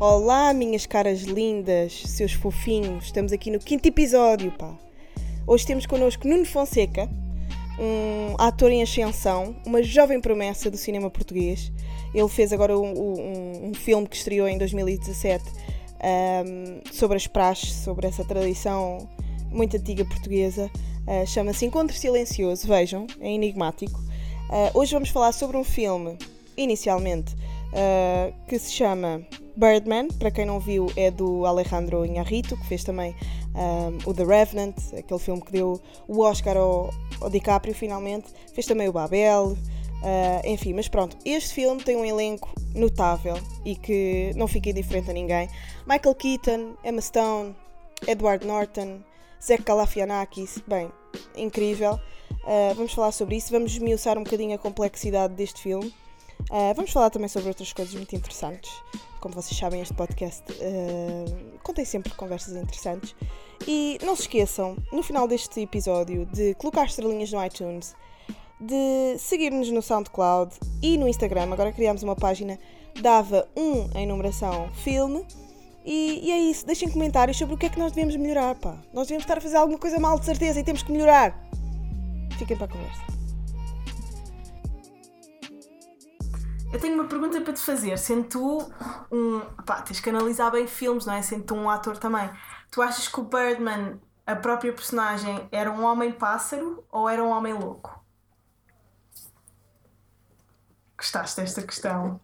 Olá, minhas caras lindas, seus fofinhos, estamos aqui no quinto episódio, pá. Hoje temos connosco Nuno Fonseca, um ator em ascensão, uma jovem promessa do cinema português. Ele fez agora um, um- um filme que estreou em 2017 ahm, sobre as praxes, sobre essa tradição muito antiga portuguesa. Ah, Chama-se Encontro Silencioso, vejam, é enigmático. Ah, hoje vamos falar sobre um filme, inicialmente, ah, que se chama Birdman. Para quem não viu, é do Alejandro Inarritu, que fez também ah, o The Revenant, aquele filme que deu o Oscar ao, ao DiCaprio, finalmente. Fez também o Babel. Ah, enfim, mas pronto, este filme tem um elenco notável e que não fica indiferente a ninguém. Michael Keaton, Emma Stone, Edward Norton, Zach Galifianakis, bem, incrível. Uh, vamos falar sobre isso, vamos esmiuçar um bocadinho a complexidade deste filme. Uh, vamos falar também sobre outras coisas muito interessantes. Como vocês sabem, este podcast uh, contém sempre conversas interessantes. E não se esqueçam, no final deste episódio, de colocar estrelinhas no iTunes, de seguir-nos no SoundCloud e no Instagram. Agora criámos uma página, dava um em numeração filme. E, e é isso, deixem comentários sobre o que é que nós devemos melhorar, pá. Nós devemos estar a fazer alguma coisa mal, de certeza, e temos que melhorar. Fiquem para a conversa. Eu tenho uma pergunta para te fazer. Sendo tu um. pá, tens que analisar bem filmes, não é? Sendo tu um ator também. Tu achas que o Birdman, a própria personagem, era um homem-pássaro ou era um homem louco? Gostaste desta questão?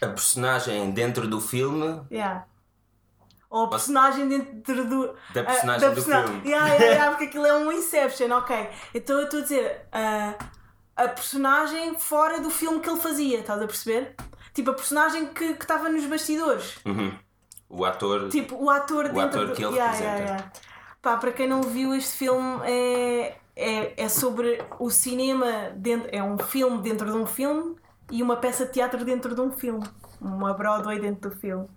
A personagem dentro do filme Yeah. Ou a personagem dentro do. Da personagem do persona- filme. Yeah, yeah, yeah, porque aquilo é um Inception, ok. Então eu estou a dizer. ah, a personagem fora do filme que ele fazia, estás a perceber? Tipo, a personagem que estava nos bastidores. Uhum. O ator. Tipo, o ator dentro ator do... que ele Yeah, representa. yeah, yeah. Pá, para quem não viu este filme é, é, é sobre o cinema dentro, é um filme dentro de um filme e uma peça de teatro dentro de um filme. Uma Broadway dentro do filme.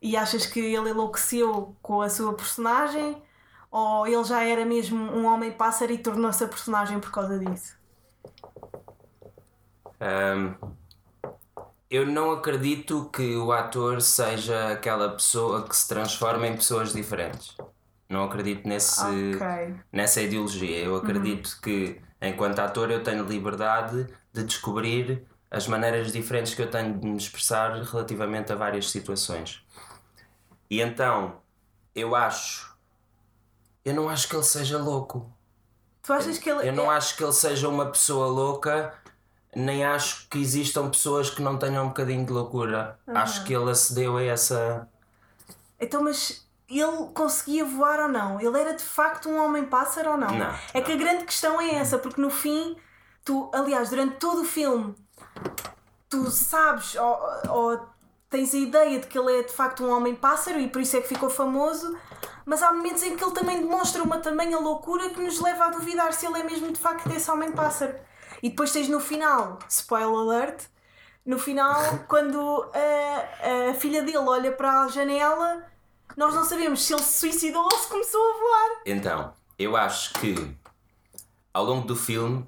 E achas que ele enlouqueceu com a sua personagem? Ou ele já era mesmo um homem pássaro e tornou-se a personagem por causa disso? Ahm, eu não acredito que o ator seja aquela pessoa que se transforma em pessoas diferentes. Não acredito nesse, Ok. nessa ideologia. Eu acredito que, enquanto ator, eu tenho liberdade de descobrir as maneiras diferentes que eu tenho de me expressar relativamente a várias situações. E então, eu acho. Eu não acho que ele seja louco. tu achas que ele Eu não é- acho que ele seja uma pessoa louca, nem acho que existam pessoas que não tenham um bocadinho de loucura. Acho que ele acedeu a essa. Então, mas ele conseguia voar ou não? Ele era de facto um homem-pássaro ou não? Não, É que a grande questão é essa, porque no fim, tu, aliás, durante todo o filme, tu sabes ou, ou tens a ideia de que ele é de facto um homem-pássaro e por isso é que ficou famoso, mas há momentos em que ele também demonstra uma tamanha loucura que nos leva a duvidar se ele é mesmo de facto esse homem-pássaro. E depois tens no final, spoiler alert, no final, quando a, a filha dele olha para a janela, nós não sabemos se ele se suicidou ou se começou a voar. Então, eu acho que ao longo do filme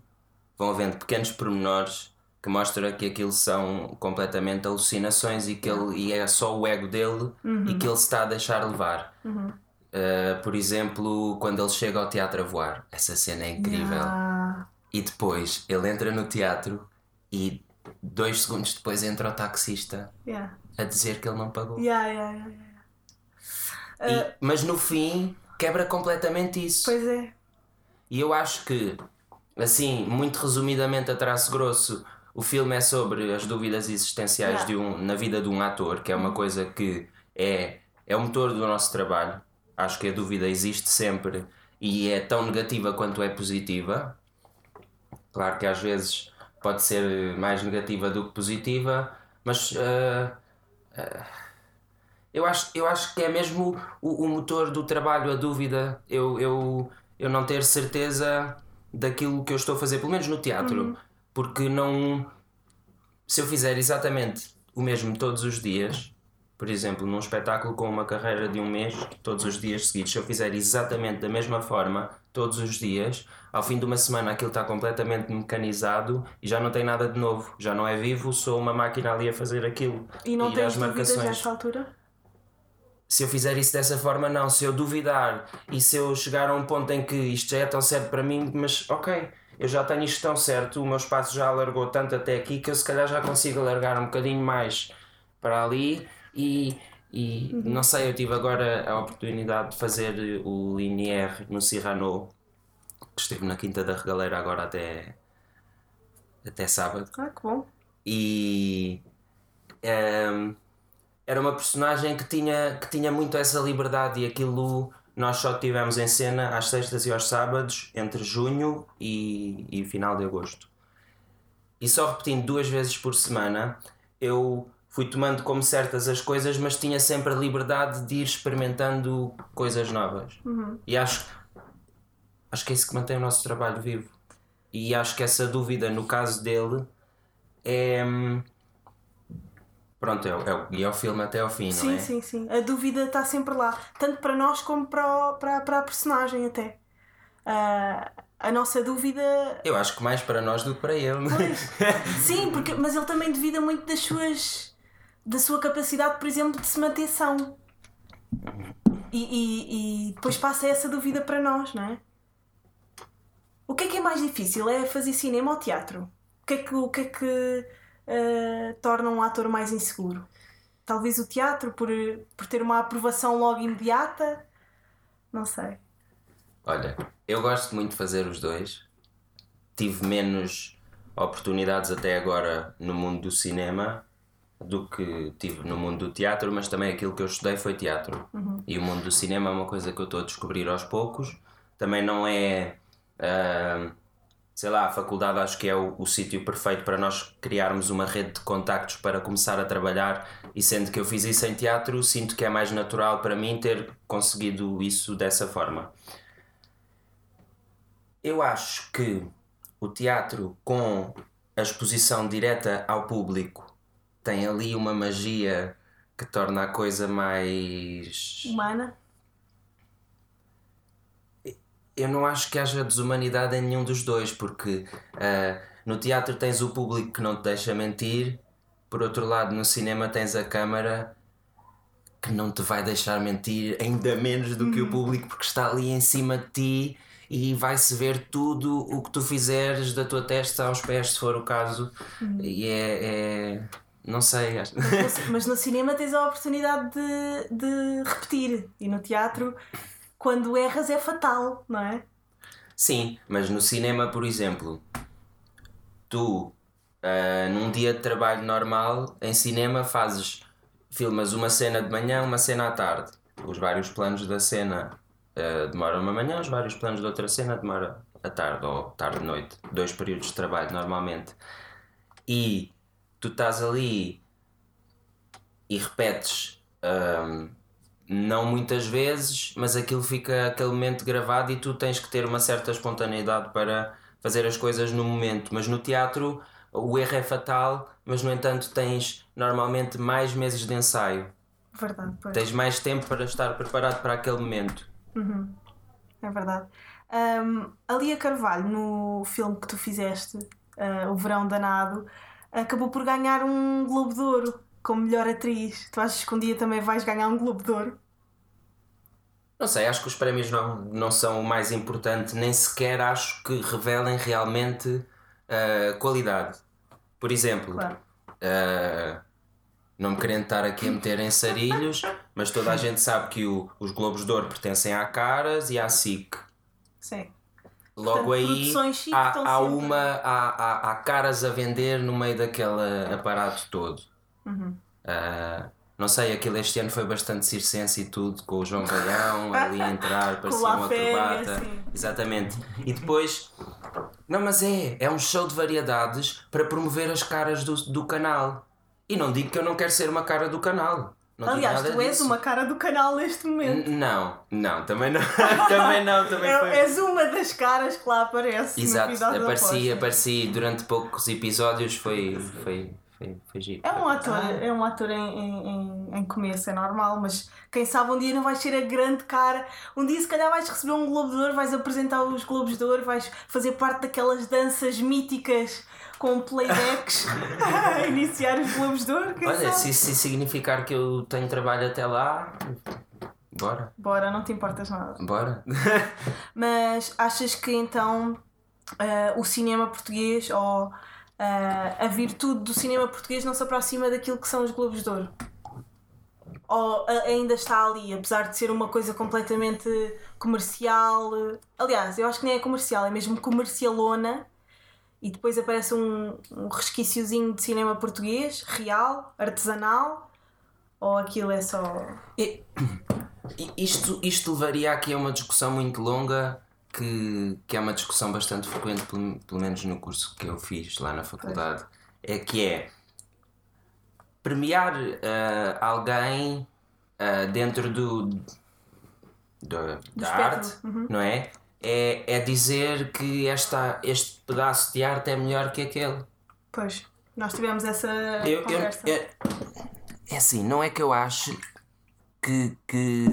vão havendo pequenos pormenores que mostram que aquilo são completamente alucinações e que ele e é só o ego dele e que ele se está a deixar levar. Uh, por exemplo, quando ele chega ao teatro a voar, essa cena é incrível. Ah. E depois ele entra no teatro e dois segundos depois entra o taxista Yeah. a dizer que ele não pagou. Yeah, yeah. E- mas no fim quebra completamente isso. Pois é. E eu acho que, assim, muito resumidamente a traço grosso, o filme é sobre as dúvidas existenciais Yeah. de um, na vida de um ator, que é uma coisa que é, é o motor do nosso trabalho. Acho que a dúvida existe sempre e é tão negativa quanto é positiva. Claro que às vezes pode ser mais negativa do que positiva, mas ah, ah, eu, acho, eu acho que é mesmo o, o motor do trabalho, a dúvida. Eu, eu, eu não ter certeza daquilo que eu estou a fazer, pelo menos no teatro, porque não. Se eu fizer exatamente o mesmo todos os dias, por exemplo, num espetáculo com uma carreira de um mês, todos os dias seguidos, se eu fizer exatamente da mesma forma, todos os dias, ao fim de uma semana aquilo está completamente mecanizado e já não tem nada de novo, já não é vivo, sou uma máquina ali a fazer aquilo. E não ir tens às dúvidas nessa altura? Se eu fizer isso dessa forma, não. Se eu duvidar e se eu chegar a um ponto em que isto já é tão certo para mim, mas ok, eu já tenho isto tão certo, o meu espaço já alargou tanto até aqui que eu se calhar já consigo alargar um bocadinho mais para ali e. E não sei, eu tive agora a oportunidade de fazer o Linier no Cyrano, que esteve na Quinta da Regaleira agora até, até sábado Ah, que bom. e ehm, era uma personagem que tinha, que tinha muito essa liberdade e aquilo nós só tivemos em cena às sextas e aos sábados entre junho e, e final de agosto. E só repetindo duas vezes por semana eu fui tomando como certas as coisas mas tinha sempre a liberdade de ir experimentando coisas novas. E acho acho que é isso que mantém o nosso trabalho vivo. E acho que essa dúvida no caso dele é. Pronto, é, o- é, o- e é o filme até ao fim, não Sim, é? sim, sim. A dúvida está sempre lá. Tanto para nós como para, o- para, para a personagem até. Ah, a nossa dúvida. Eu acho que mais para nós do que para ele. Sim, porque, mas ele também duvida muito das suas. da sua capacidade, por exemplo, de se manter são. E, e, e depois passa essa dúvida para nós, não é? O que é que é mais difícil? É fazer cinema ou teatro? O que é que, o que, é que ah, torna um ator mais inseguro? Talvez o teatro, por, por ter uma aprovação logo imediata? Não sei. Olha, eu gosto muito de fazer os dois. Tive menos oportunidades até agora no mundo do cinema do que tive no mundo do teatro, mas também aquilo que eu estudei foi teatro. E o mundo do cinema é uma coisa que eu estou a descobrir aos poucos. Também não é. ah, sei lá, a faculdade acho que é o, o sítio perfeito para nós criarmos uma rede de contactos para começar a trabalhar. E sendo que eu fiz isso em teatro, sinto que é mais natural para mim ter conseguido isso dessa forma. Eu acho que o teatro, com a exposição direta ao público, tem ali uma magia que torna a coisa mais. Humana? Eu não acho que haja desumanidade em nenhum dos dois, porque ah, no teatro tens o público que não te deixa mentir, por outro lado, no cinema tens a câmara que não te vai deixar mentir, ainda menos do que o público, porque está ali em cima de ti e vai-se ver tudo o que tu fizeres da tua testa aos pés, se for o caso. E é, é- Não sei. acho- Mas no cinema tens a oportunidade de, de repetir. E no teatro, quando erras, é fatal, não é? Sim, mas no cinema, por exemplo, tu ah, num dia de trabalho normal, em cinema fazes, filmas uma cena de manhã, uma cena à tarde. Os vários planos da cena ah, demoram uma manhã, os vários planos da outra cena demoram à tarde ou tarde-noite. Dois períodos de trabalho normalmente. E tu estás ali e repetes ahm, não muitas vezes, mas aquilo fica aquele momento gravado e tu tens que ter uma certa espontaneidade para fazer as coisas no momento. Mas no teatro o erro é fatal, mas no entanto tens normalmente mais meses de ensaio. Verdade, pois. Tens mais tempo para estar preparado para aquele momento. É verdade. Ahm, a Lia Carvalho, no filme que tu fizeste, ah, O Verão Danado, acabou por ganhar um Globo de Ouro como melhor atriz. Tu achas que um dia também vais ganhar um Globo de Ouro? Não sei, acho que os prémios não, não são o mais importante, nem sequer acho que revelem realmente a qualidade. Por exemplo, Claro. Uh, não me querendo estar aqui a meter em sarilhos, mas toda a gente sabe que o- os Globos de Ouro pertencem à Caras e à SIC. Sim. Logo Portanto, aí há, há sempre- uma há, há, há caras a vender no meio daquele aparato todo. Uhum. Uh, não sei, aquilo este ano foi bastante circense e tudo, com o João Gaião ali a entrar, parecia um acrobata. sim. Exatamente. E depois. Não, mas é, é um show de variedades para promover as caras do, do canal. E não digo que eu não quero ser uma cara do canal. Não Aliás, tu és disso. uma cara do canal neste momento. N- Não, não, também não. também não, também É- foi. És uma das caras que lá aparece. Exato, apareci, apareci durante poucos episódios, foi, foi, foi, foi giro. É um ator, é um ator em, em, em- começo, é normal, mas quem sabe um dia não vais ser a grande cara. Um dia se calhar vais receber um Globo de Ouro, vais apresentar os Globos de Ouro, vais fazer parte daquelas danças míticas com playbacks a iniciar os Globos de Ouro, Olha, sabe? se isso significar que eu tenho trabalho até lá, bora, Bora, não te importas nada. bora. Mas achas que então ah, o cinema português ou ah, a virtude do cinema português não se aproxima daquilo que são os Globos de Ouro? Ou ah, ainda está ali, apesar de ser uma coisa completamente comercial? Aliás, eu acho que nem é comercial, é mesmo comercialona. E depois aparece um, um resquíciozinho de cinema português, real, artesanal, ou aquilo é só. E Isto, isto levaria aqui a uma discussão muito longa que, que é uma discussão bastante frequente, pelo, pelo menos no curso que eu fiz lá na faculdade. É que é premiar ah, alguém ah, dentro do, do- da arte, uhum. não é? é? É dizer que esta, este pedaço de arte é melhor que aquele. Pois, nós tivemos essa Eu, eu, conversa. eu- é assim, não é que eu ache que, que,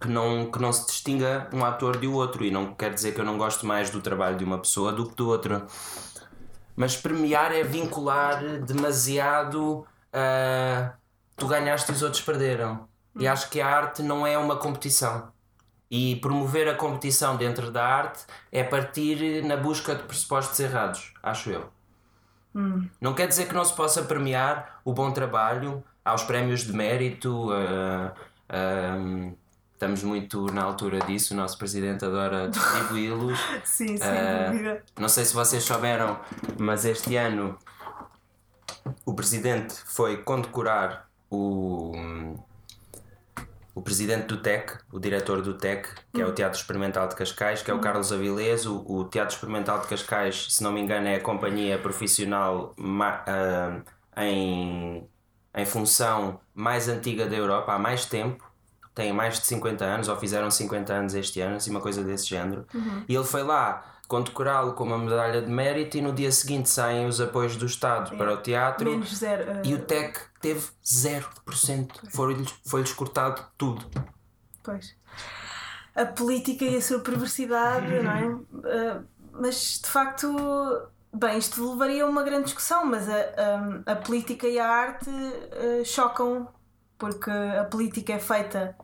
que, não, que não se distinga um ator de outro, e não quer dizer que eu não gosto mais do trabalho de uma pessoa do que do outro. Mas premiar é vincular demasiado a tu ganhaste e os outros perderam. E acho que a arte não é uma competição. E promover a competição dentro da arte é partir na busca de pressupostos errados, acho eu. Não quer dizer que não se possa premiar o bom trabalho aos prémios de mérito. ah, ah, estamos muito na altura disso, o nosso presidente adora distribuí-los. Sim, sem Ah, dúvida. não sei se vocês souberam, mas este ano o presidente foi condecorar o, o presidente do TEC, o diretor do TEC, que é o Teatro Experimental de Cascais, que é o Carlos Avilés. O, o Teatro Experimental de Cascais, se não me engano, é a companhia profissional ah, em, em função mais antiga da Europa, há mais tempo. Tem mais de 50 anos, ou fizeram 50 anos este ano, assim, uma coisa desse género. E ele foi lá condecorá-lo com uma medalha de mérito e no dia seguinte saem os apoios do Estado para o teatro Menos zero. ah, e o TEC teve 0%. Foi-lhes foi-lhes cortado tudo. Pois. A política e a sua perversidade, não é? Ah, mas de facto, bem, isto levaria a uma grande discussão, mas a, a, a política e a arte ah, chocam, porque a política é feita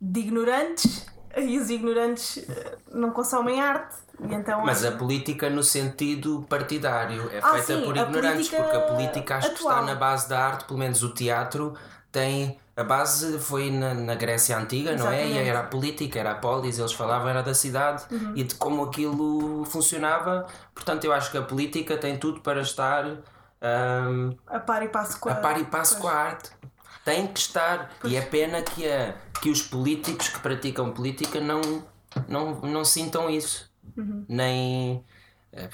de ignorantes e os ignorantes ah, não consomem arte. E então Mas a política no sentido partidário é Ah, feita sim, por a ignorantes, porque a política acho que atual. está na base da arte, pelo menos o teatro tem. A base foi na, na Grécia Antiga, não é? E Exatamente. era a política, era a polis, eles falavam era da cidade Uhum. e de como aquilo funcionava. Portanto, eu acho que a política tem tudo para estar ahm, a par e passo com a par e passo pois. com a arte. Tem que estar. E é pena que, a, que os políticos que praticam política não, não, não sintam isso. Uhum. Nem. eh,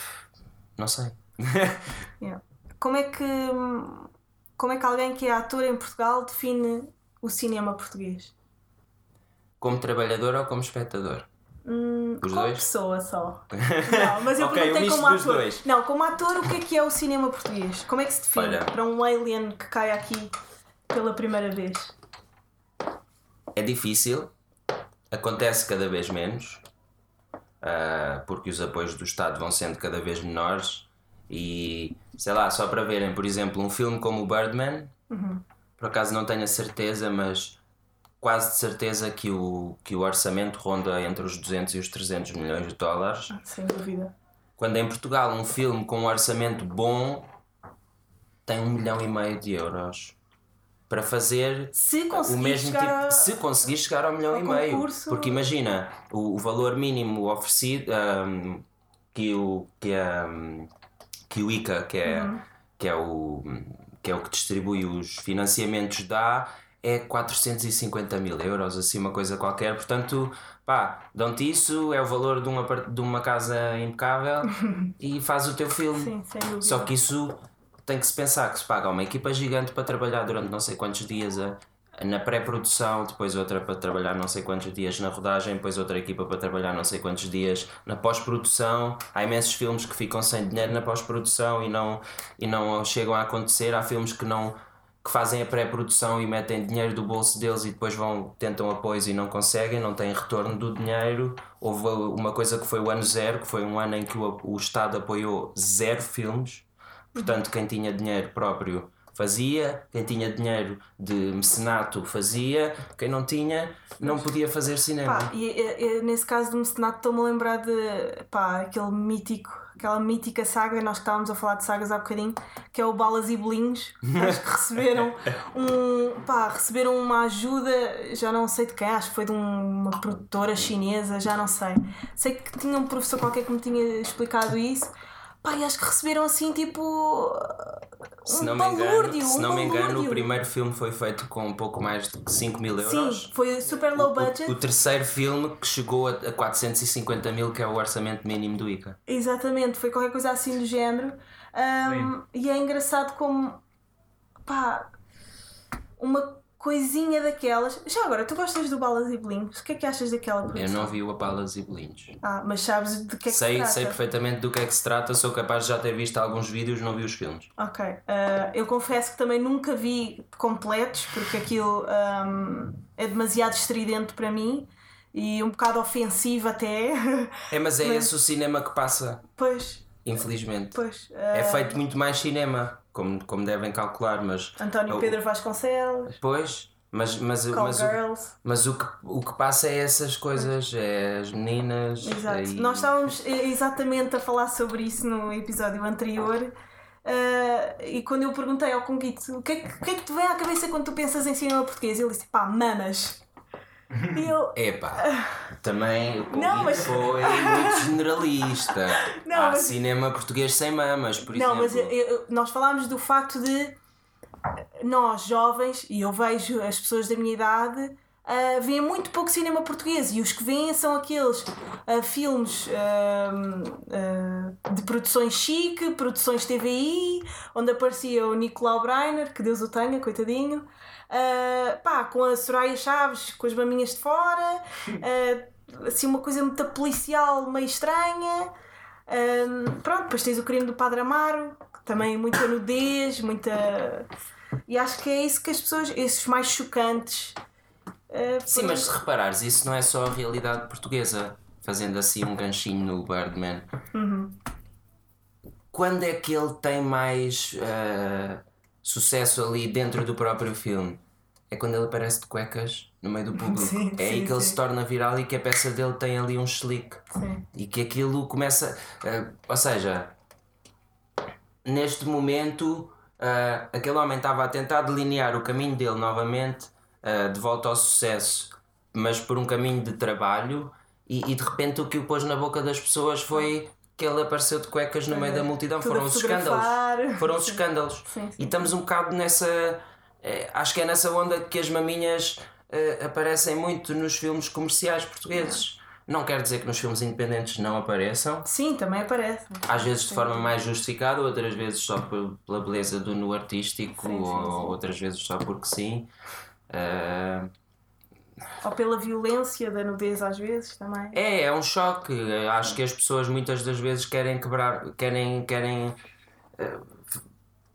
Não sei. Yeah. Como é que como é que alguém que é ator em Portugal define o cinema português? Como trabalhador ou como espectador? Hum, Os como dois? pessoa só. Não, mas eu Ok, um perguntei como ator. dois. Não, como ator, o que é que é o cinema português? Como é que se define Olha. para um alien que cai aqui pela primeira vez? É difícil, acontece cada vez menos, ah, porque os apoios do Estado vão sendo cada vez menores. E sei lá, só para verem, por exemplo, um filme como o Birdman, por acaso não tenho a certeza, mas quase de certeza que o, que o orçamento ronda entre os 200 e os 300 milhões de dólares. Sem dúvida. Quando em Portugal um filme com um orçamento bom tem um milhão e meio de euros para fazer o mesmo tipo, a- se conseguir chegar ao milhão ao e meio. concurso- Porque imagina, o, o valor mínimo oferecido ahm, que, o, que, a, que o ICA, que é, Uhum. que, é o, que é o que distribui os financiamentos, dá é 450 mil euros, assim uma coisa qualquer. Portanto, pá, dão-te isso, é o valor de uma, de uma casa impecável e faz o teu filme. Sim, sem dúvida. Só que isso tem que se pensar que se paga uma equipa gigante para trabalhar durante não sei quantos dias a, na pré-produção, depois outra para trabalhar não sei quantos dias na rodagem, depois outra equipa para trabalhar não sei quantos dias na pós-produção. Há imensos filmes que ficam sem dinheiro na pós-produção e não, e não chegam a acontecer. Há filmes que não que fazem a pré-produção e metem dinheiro do bolso deles e depois vão tentam apoios e não conseguem, não têm retorno do dinheiro. Houve uma coisa que foi o ano zero, que foi um ano em que o, o Estado apoiou zero filmes. Portanto, quem tinha dinheiro próprio fazia, quem tinha dinheiro de mecenato fazia, quem não tinha não podia fazer cinema. Pá, e, e, e nesse caso do mecenato estou-me a lembrar de pá, aquele mítico, aquela mítica saga, nós que estávamos a falar de sagas há bocadinho, que é o Balas e Bolinhos, acho que receberam um, pá, receberam uma ajuda, já não sei de quem, acho que foi de um- uma produtora chinesa, já não sei. Sei que tinha um professor qualquer que me tinha explicado isso. Pá, e acho que receberam assim tipo. Se um não me engano, balúrdio, se um não me engano o primeiro filme foi feito com um pouco mais de 5 mil euros. Sim, foi super low budget. O, o terceiro filme que chegou a, a 450 mil, que é o orçamento mínimo do ICA. Exatamente, foi qualquer coisa assim do género. Ahm, e é engraçado como pá, uma coisinha daquelas. Já agora, tu gostas do Balas e Bolinhos? O que é que achas daquela Eu produção? não vi o Apalas e Bolinhos. Ah, mas sabes de que é que se Sei, trata? sei perfeitamente do que é que se trata, sou capaz de já ter visto alguns vídeos, não vi os filmes. Ok. Ah, eu confesso que também nunca vi completos, porque aquilo ahm, é demasiado estridente para mim e um bocado ofensivo até. É, mas é Mas- esse o cinema que passa, pois, infelizmente. pois. É ah, feito muito mais cinema, como, como devem calcular, mas. António o- Pedro Vasconcelos, Pois, mas, mas, Call mas, o, Girls. mas o, que, o que passa é essas coisas, é as meninas. Exato. Nós estávamos eh, exatamente a falar sobre isso no episódio anterior. eh, e quando eu perguntei ao Conguito o que, é que, o que é que te vem à cabeça quando tu pensas em cinema português, ele disse pá, mamas. E eu, Epá, também o Não, mas- foi muito generalista. Não, Há mas- cinema português sem mamas, por não, mas exemplo. eu- eu- nós falámos do facto de nós jovens, e eu vejo as pessoas da minha idade, ah, veem muito pouco cinema português e os que veem são aqueles ah, filmes ah, ah, de produções chique, produções TVI, onde aparecia o Nicolau Breiner, que Deus o tenha, coitadinho, ah, pá, com a Soraya Chaves com as maminhas de fora, ah, assim uma coisa muito policial, meio estranha. Ahm, pronto, depois tens o crime do Padre Amaro, que também muita nudez, muita. E acho que é isso que as pessoas, esses mais chocantes. ah, Sim, mas se reparares, isso não é só a realidade portuguesa. Fazendo assim um ganchinho no Birdman. Uhum. Quando é que ele tem mais ah, sucesso ali dentro do próprio filme? É quando ele aparece de cuecas no meio do público. Sim, é aí sim, que ele sim. se torna viral e que a peça dele tem ali um slick. Sim. E que aquilo começa. ah, ou seja, neste momento, ah, aquele homem estava a tentar delinear o caminho dele novamente ah, de volta ao sucesso, mas por um caminho de trabalho, e, e de repente o que o pôs na boca das pessoas foi que ele apareceu de cuecas no meio da multidão. Tudo Foram os escândalos. Foram os escândalos. Sim, sim. E estamos um bocado nessa. Eh, acho que é nessa onda que as maminhas eh, aparecem muito nos filmes comerciais portugueses. Não quer dizer que nos filmes independentes não apareçam, Sim, também aparece. às vezes de forma mais justificada, outras vezes só pe- pela beleza do no artístico, Sim, sim, ou outras vezes só porque sim. Eh, Ou pela violência da nudez às vezes também. É, é um choque. Acho que as pessoas muitas das vezes querem quebrar, querem, querem eh,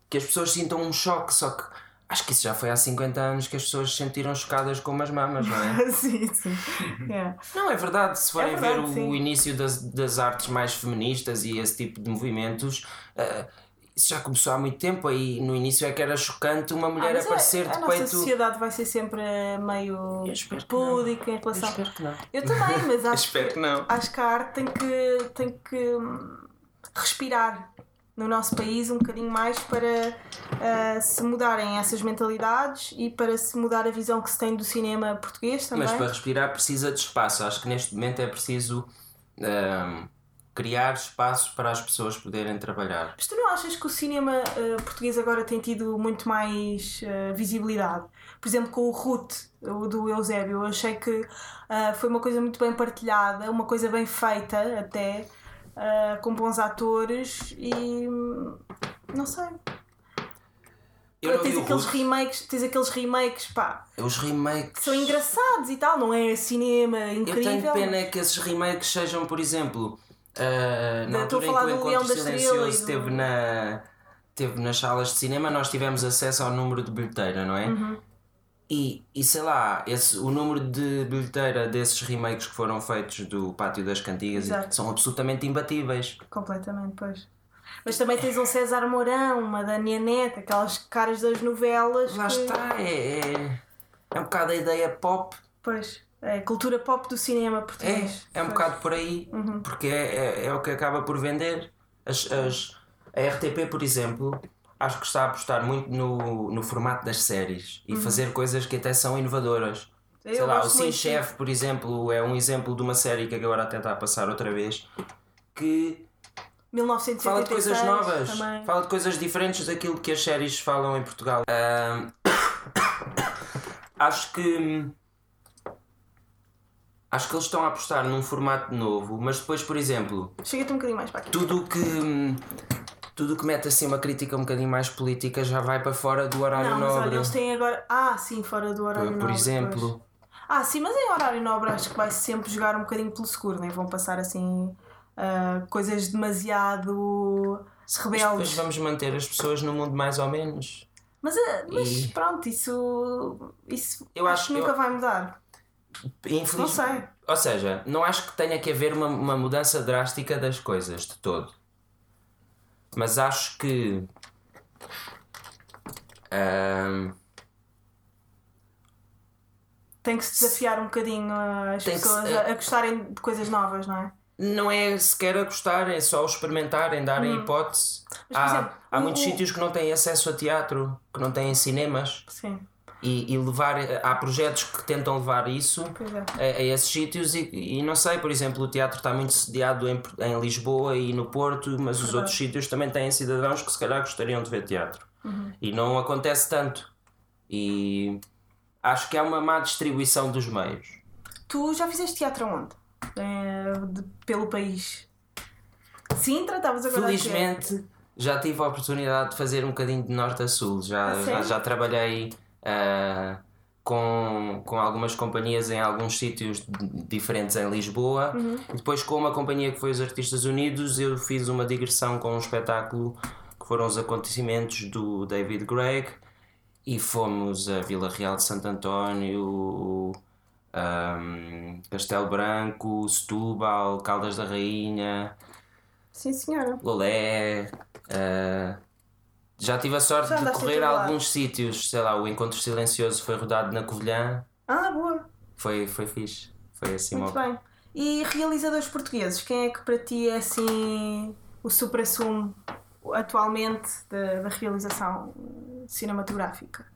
que as pessoas sintam um choque, só que acho que isso já foi há 50 anos que as pessoas se sentiram chocadas com umas mamas, não é? sim, sim. Yeah. Não, é verdade, se forem verdade, ver o, sim. início das, das artes mais feministas e esse tipo de movimentos, eh, isso já começou há muito tempo. Aí no início é que era chocante uma Ah, mulher mas aparecer a, a de peito. sociedade vai ser sempre meio Eu púdica em Eu relação. espero que não. Eu também, mas acho que acho que a arte tem que, tem que respirar no nosso país um bocadinho mais para ah, se mudarem essas mentalidades e para se mudar a visão que se tem do cinema português também. Mas para respirar precisa de espaço. Acho que neste momento é preciso ahm, criar espaço para as pessoas poderem trabalhar. Mas tu não achas que o cinema ah, português agora tem tido muito mais ah, visibilidade? Por exemplo, com o Ruth, o do Eusébio, eu achei que foi uma coisa muito bem partilhada, uma coisa bem feita até, ah, com bons atores e não sei. Eu não tens aqueles Ruth. remakes, tens aqueles remakes, pá, Os remakes. são engraçados e tal, não é cinema Eu incrível. tenho pena é que esses remakes sejam, por exemplo, ah, na Não, estou a altura em que o do Leão Encontro Silencioso do- esteve, na, esteve nas salas de cinema, nós tivemos acesso ao número de bilheteira, não é? Uhum. E, e sei lá, esse, o número de bilheteira desses remakes que foram feitos do Pátio das Cantigas Exato. são absolutamente imbatíveis. Completamente, pois. Mas também tens um César Mourão, uma Dania Neta, aquelas caras das novelas. Lá que- está, é, é, é um bocado a ideia pop Pois, é a cultura pop do cinema É, português. é um Pois. bocado por aí, Uhum. porque é, é, é o que acaba por vender. As, as, a RTP, por exemplo, acho que está a apostar muito no, no formato das séries e fazer coisas que até são inovadoras. Eu Sei lá, o Sim. Chef, por exemplo, é um exemplo de uma série que agora até está a passar outra vez que 1986 fala de coisas novas, Também. fala de coisas diferentes daquilo que as séries falam em Portugal. Ahm, acho que acho que eles estão a apostar num formato novo, mas depois, por exemplo, Chega-te um bocadinho mais para aqui. tudo o que tudo que mete assim uma crítica um bocadinho mais política já vai para fora do horário Não, mas olha, nobre. eles têm agora. Ah, sim, fora do horário por, por nobre. exemplo, pois. Ah, sim, mas em horário nobre acho que vai sempre jogar um bocadinho pelo seguro, nem vão passar assim ah, coisas demasiado mas rebeldes. depois vamos manter as pessoas no mundo mais ou menos. Mas, ah, mas E- pronto, isso, isso Eu acho, acho- que nunca eu- vai mudar. Infeliz- Não sei. Ou seja, não acho que tenha que haver uma, uma mudança drástica das coisas de todo. Mas acho que. ahm, Tem que se desafiar um bocadinho as Tem que se- pessoas a, a gostarem de coisas novas, não é? não é sequer a gostar, é só experimentarem, darem hipótese. Hum. Mas, por há exemplo, há muitos o- sítios que não têm acesso a teatro, que não têm cinemas. Sim, E, e levar. Há projetos que tentam levar isso é. a, a esses sítios e, e não sei, por exemplo, o teatro está muito sediado em, em Lisboa e no Porto, mas os Verdade. outros sítios também têm cidadãos que se calhar gostariam de ver teatro. Uhum. E não acontece tanto. E acho que há uma má distribuição dos meios. Tu já fizeste teatro aonde? Eh, de- pelo país? Sintra? Estavas agora? Felizmente já tive a oportunidade de fazer um bocadinho de norte a sul. Já, já, já trabalhei ah, com, com algumas companhias em alguns sítios diferentes em Lisboa. Uhum. E depois, com uma companhia que foi os Artistas Unidos, eu fiz uma digressão com um espetáculo que foram os acontecimentos do David Gregg. E fomos a Vila Real de Santo António, ahm, Castelo Branco, Setúbal, Caldas da Rainha. Sim, senhora. Lolé. eh, já tive a sorte de correr a alguns sítios. Sei lá, o Encontro Silencioso foi rodado na Covilhã. Ah, boa. Foi, foi fixe. Foi assim Muito uma... bem. E realizadores portugueses, quem é que para ti é assim o supra-sumo atualmente da, da realização cinematográfica?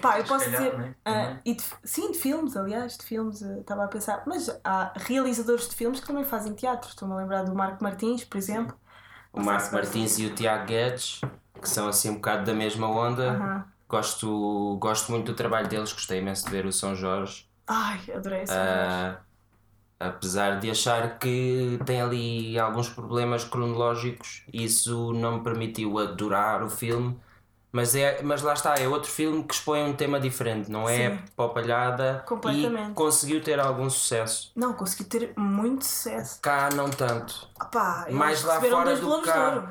Pá, eu posso calhar, dizer. né? Também. e de- sim, de filmes, aliás, de filmes, ah, estava a pensar. Mas há realizadores de filmes que também fazem teatro. Estou-me a lembrar do Marco Martins, por exemplo. O Marco Martins e o Tiago Guedes, que são assim um bocado da mesma onda. Gosto, gosto muito do trabalho deles, gostei imenso de ver o São Jorge. Ai, adorei essa Ah, apesar de achar que tem ali alguns problemas cronológicos, isso não me permitiu adorar o filme. Mas, é, mas lá está, é outro filme que expõe um tema diferente, não é Sim. popalhada Completamente. e conseguiu ter algum sucesso. Não, consegui ter muito sucesso. Cá não tanto. Mais lá fora dois do Globos que de cá. Ouro.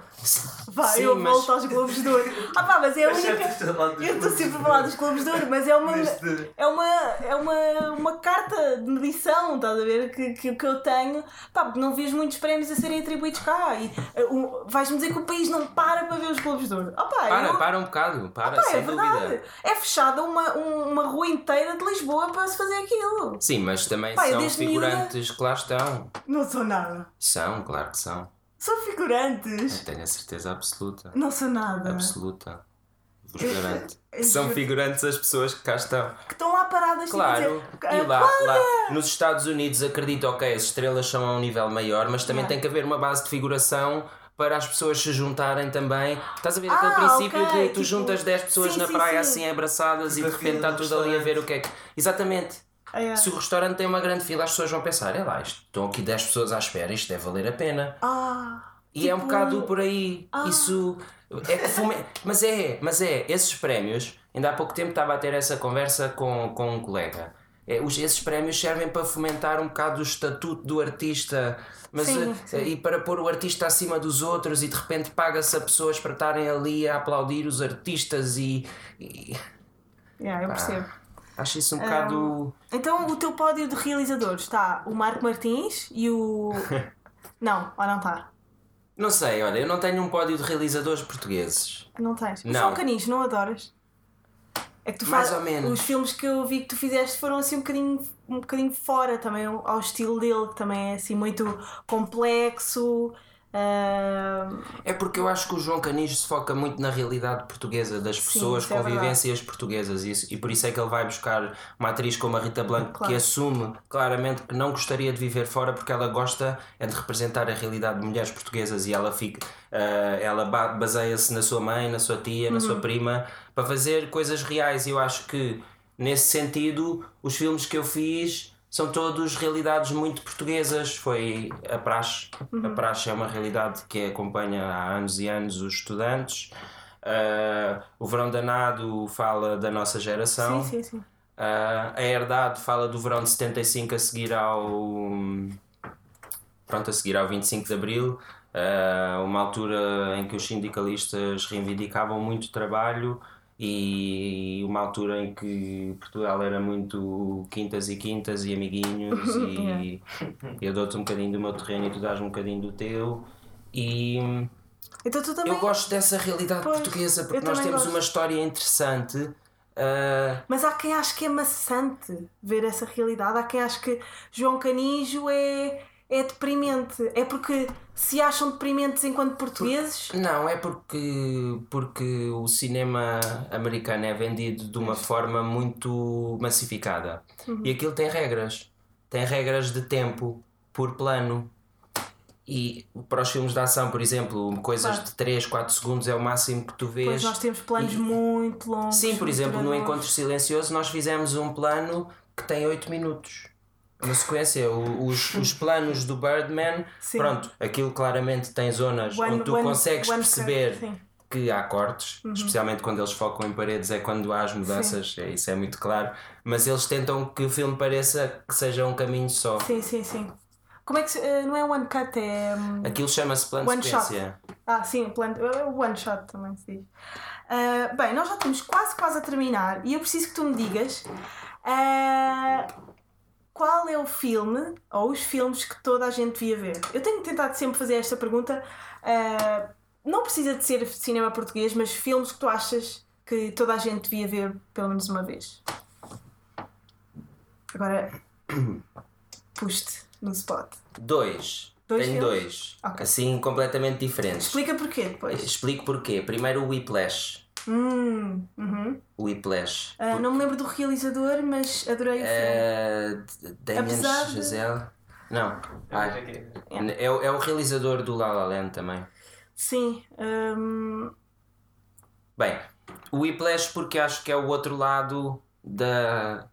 Vá, Sim, eu mas- volto aos Globos de Ouro. Mas é a única. Eu estou sempre a falar dos Globos de Ouro, mas é uma, Neste- é uma, é uma, uma carta de medição, estás a ver? Que, que, que eu tenho, pá, porque não vejo muitos prémios a serem atribuídos cá. E o- vais-me dizer que o país não para para ver os Globos de Ouro. Ah pá, Para, eu- para um bocado, para, pá, sem é verdade. dúvida. É fechada uma, um- uma rua inteira de Lisboa para se fazer aquilo. Sim, mas também Pá, eu são figurantes que lá estão. Não sou nada. São, claro que são. Sou figurantes. Tenho a certeza absoluta. Não sou nada. Absoluta. Vos Eu- garanto. eu São figurantes as pessoas que cá estão. Que estão lá paradas Claro. tipo, a dizer, E lá, lá nos Estados Unidos acredito, ok, as estrelas são a um nível maior, mas também Yeah. tem que haver uma base de figuração para as pessoas se juntarem também. Estás a ver Ah, aquele princípio ok, de tu tipo, juntas 10 pessoas sim, na sim, praia sim. assim abraçadas e de repente está do tudo ali a ver o que é que. Exatamente. É. Se o restaurante tem uma grande fila, as pessoas vão pensar: é lá, isto, estão aqui 10 pessoas à espera, isto deve valer a pena. Ah, E é um Tipo- bocado por aí. Ah. Isso. É que fume- Mas é, mas é, esses prémios, ainda há pouco tempo estava a ter essa conversa com, com um colega. É, os, esses prémios servem para fomentar um bocado o estatuto do artista, mas Sim, eh, sim. e para pôr o artista acima dos outros e de repente paga-se a pessoas para estarem ali a aplaudir os artistas e, e- Yeah, eu percebo. acho isso um bocado. Então o teu pódio de realizadores está o Marco Martins e o. não, ou não está? Não sei, olha, eu não tenho um pódio de realizadores portugueses. Não tens? Não. São canis, não adoras? É que tu Mais faz- ou menos. Os filmes que eu vi que tu fizeste foram assim um bocadinho, um bocadinho fora também ao estilo dele, que também é assim muito complexo. É porque eu acho que o João Canis se foca muito na realidade portuguesa, das Sim, pessoas, isso é convivências portuguesas, e, e por isso é que ele vai buscar uma atriz como a Rita Blanco Claro. que assume claramente que não gostaria de viver fora porque ela gosta é de representar a realidade de mulheres portuguesas e ela fica ah, ela ba- baseia-se na sua mãe, na sua tia, na Uhum. sua prima para fazer coisas reais e eu acho que nesse sentido os filmes que eu fiz são todos realidades muito portuguesas. Foi a praxe. A praxe é uma realidade que acompanha há anos e anos os estudantes. Ah, o Verão Danado fala da nossa geração. sim, sim, sim. Ah, a Herdade fala do verão de 75 a seguir ao. Pronto, a seguir ao 25 de Abril. Ah, uma altura em que os sindicalistas reivindicavam muito trabalho e uma altura em que Portugal era muito quintas e quintas e amiguinhos e eu dou-te um bocadinho do meu terreno e tu dás um bocadinho do teu e Então tu também. eu gosto dessa realidade Pois, portuguesa porque nós temos gosto. uma história interessante ah, Mas há quem ache que é maçante ver essa realidade. Há quem ache que João Canijo é, é deprimente. É porque se acham deprimentes enquanto portugueses. Não, é porque, porque o cinema americano é vendido de uma forma muito massificada. E aquilo tem regras. Tem regras de tempo por plano. E para os filmes de ação, por exemplo, coisas Claro. de 3, 4 segundos é o máximo que tu vês. Pois nós temos planos E- muito longos. Sim, por exemplo, no. Encontro Silencioso nós fizemos um plano que tem 8 minutos. Uma sequência, o- os, os planos do Birdman, Sim. pronto, aquilo claramente tem zonas One- onde tu one- consegues one perceber que há cortes, especialmente quando eles focam em paredes, é quando há as mudanças, é, isso é muito claro, mas eles tentam que o filme pareça que seja um caminho só. Sim, sim, sim. Como é que se, eh, não é one cut, é hum, Aquilo chama-se plano One de shot. sequência. Ah, sim, plan... eh, one shot também se diz. Ah, bem, nós já estamos quase, quase a terminar e eu preciso que tu me digas ah, qual é o filme ou os filmes que toda a gente devia ver. Eu tenho tentado sempre fazer esta pergunta. ah, não precisa de ser cinema português, mas filmes que tu achas que toda a gente devia ver pelo menos uma vez. Agora, puste no spot. Dois. Dois Tenho filmes? dois. Ok. Assim, completamente diferentes. Explica porquê depois. Explico porquê. Primeiro o Whiplash. Hum, uhum. Whiplash. Ah, não me lembro do realizador, mas adorei o filme. Uh, Damien Apesar de- Chazelle. Não. É, o- é o realizador do La La Land também. Sim. hum, Bem, o Whiplash porque acho que é o outro lado da,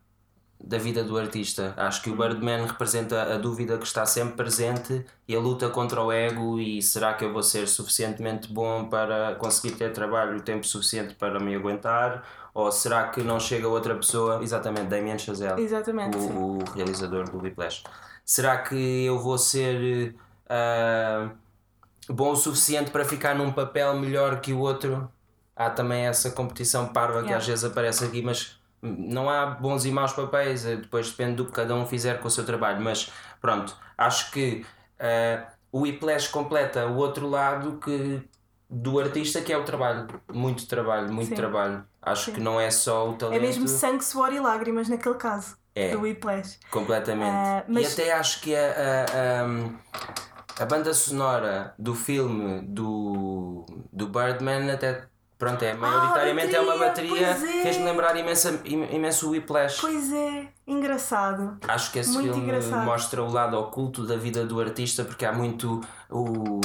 da vida do artista. Acho que o Birdman representa a dúvida que está sempre presente e a luta contra o ego e será que eu vou ser suficientemente bom para conseguir ter trabalho o tempo suficiente para me aguentar? Ou será que não chega outra pessoa? Exatamente, Damien Chazelle. Exatamente, o, o realizador do Whiplash. Será que eu vou ser ah, bom o suficiente para ficar num papel melhor que o outro? Há também essa competição parva que Yeah. às vezes aparece aqui, mas não há bons e maus papéis, eh, depois depende do que cada um fizer com o seu trabalho. Mas pronto, acho que ah, o Whiplash completa o outro lado que, do artista que é o trabalho. Muito trabalho, muito Sim. trabalho. Acho que não é só o talento. É mesmo sangue, suor e lágrimas naquele caso. É. Do Whiplash. Completamente. Ah, mas- E até acho que a, a, a, banda sonora do filme do, do Birdman até pronto, é maioritariamente é uma bateria, bateria, é. fez-me lembrar imensa, im- imenso o Whiplash. Pois é, engraçado. Acho que esse Muito filme engraçado. mostra o lado oculto da vida do artista porque há muito o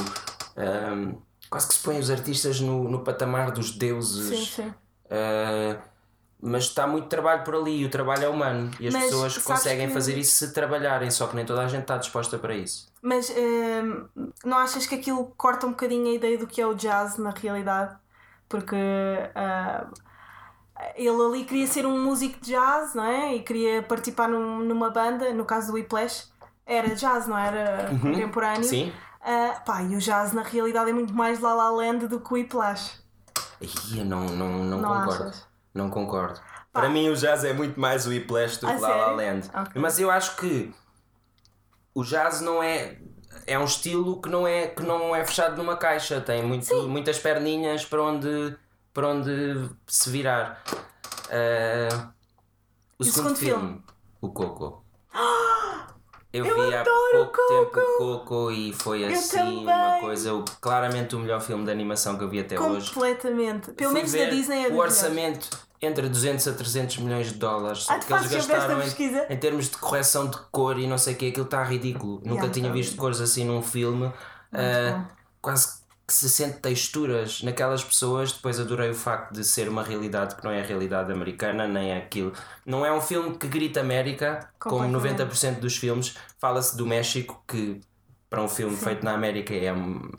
ahm, quase que se põe os artistas no, no patamar dos deuses. Sim, sim. Uh, mas está muito trabalho por ali e o trabalho é humano e as Mas pessoas conseguem que- fazer isso se trabalharem, só que nem toda a gente está disposta para isso. Mas hum, não achas que aquilo corta um bocadinho a ideia do que é o jazz na realidade? Porque ah, ele ali queria ser um músico de jazz, não é? E queria participar num- numa banda, no caso do Whiplash, era jazz, não era contemporâneo. Uhum. Sim? Ah, pá, e o jazz na realidade é muito mais La La Land do que o Whiplash. Ih, eu não, não, não, Não concordo. achas? Não concordo. Para mim o jazz é muito mais o Whiplash do que La La? Land. Ok. Mas eu acho que o jazz não é é um estilo que não é que não é fechado numa caixa, tem muito, muitas perninhas para onde para onde se virar. Ah, o E o segundo segundo filme, filme? o Coco. Eu, Eu vi há pouco tempo o Coco e foi assim uma também. coisa, o- claramente o melhor filme de animação que eu vi até hoje. Completamente. Pelo Fui menos da Disney é O melhores. orçamento entre 200 a 300 milhões de dólares Ah, que eles gastaram em, em termos de correção de cor e não sei o que, aquilo está ridículo. Nunca Yeah, tinha tá visto cores assim num filme. Ah, quase que se sente texturas naquelas pessoas. Depois adorei o facto de ser uma realidade que não é a realidade americana, nem é aquilo. Não é um filme que grita América, como Completamente. 90% dos filmes. Fala-se do México, que para um filme feito na América é um,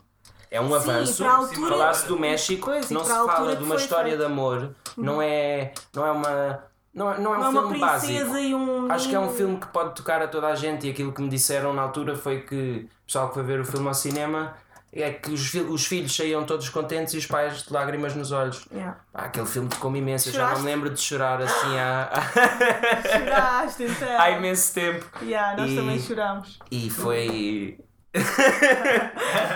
é um avanço. Falar-se do México, não se fala de uma história feito. de amor, não é, não é uma. Não, é- não é um Não é uma filme princesa básico. um. Acho que é um filme que pode tocar a toda a gente e aquilo que me disseram na altura foi que o pessoal que foi ver o filme ao cinema é que os, os filhos saíam todos contentes e os pais de lágrimas nos olhos. Yeah. Pá, aquele filme tocou-me imenso, eu já não me lembro de chorar assim há, Choraste então. há imenso tempo. Yeah, nós E- também chorámos. E foi.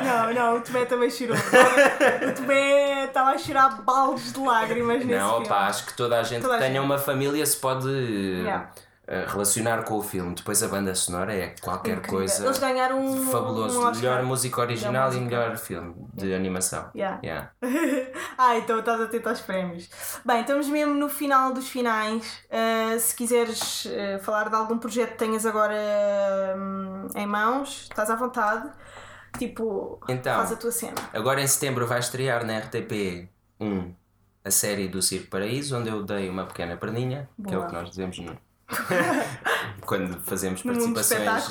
Não, não, o Tomé também chorou. O Tomé estava a chorar baldes de lágrimas nesse Não, filme. opá, acho que toda a gente Toda que tenha gente. uma família se pode Yeah. Relacionar com o filme. Depois a banda sonora é qualquer Incrível. coisa. Eles ganharam um. Fabuloso. um melhor música original Melhor e música. melhor filme de animação. Yeah. Yeah. ah, então estás atento aos prémios. Bem, estamos mesmo no final dos finais. Uh, se quiseres uh, falar de algum projeto que tenhas agora hum, em mãos, estás à vontade. Tipo, Então. faz a tua cena. Agora em setembro vai estrear na RTP 1 a série do Circo Paraíso, onde eu dei uma pequena perninha, que é o Boa. que nós dizemos no... quando fazemos participações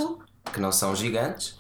que não são gigantes.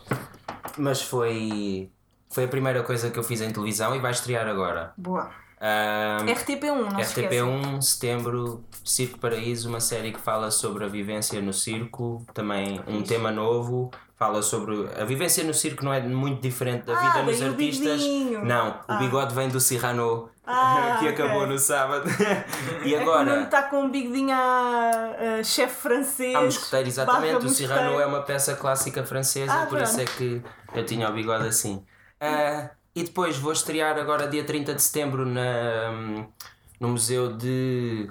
Mas foi, foi a primeira coisa que eu fiz em televisão e vai estrear agora. Boa. Ahm, RTP1, não se esqueça. RTP1, setembro, Circo Paraíso, uma série que fala sobre a vivência no circo, também um tema novo, fala sobre. A vivência no circo não é muito diferente da Ah, vida nos o artistas. bigodinho. Não, o Ah. bigode vem do Cyrano, Ah, que acabou no sábado. e É agora. está com um bigodinho a, a chefe francês. Há mosqueteiro, exatamente. O Cyrano é uma peça clássica francesa, Ah, por isso pronto. é que eu tinha o bigode assim. Ah, e depois vou estrear agora dia 30 de setembro na, no Museu de.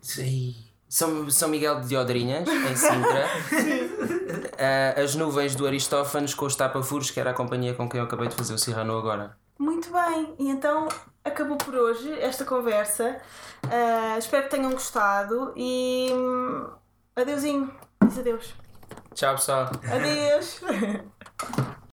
Sei. São, São Miguel de Odrinhas, em Sintra. Ah, as nuvens do Aristófanes com os tapafuros, que era a companhia com quem eu acabei de fazer o Cyrano agora. Muito bem, e então acabou por hoje esta conversa. Ah, espero que tenham gostado e. hum, Adeusinho. Diz adeus. Tchau, pessoal. Adeus.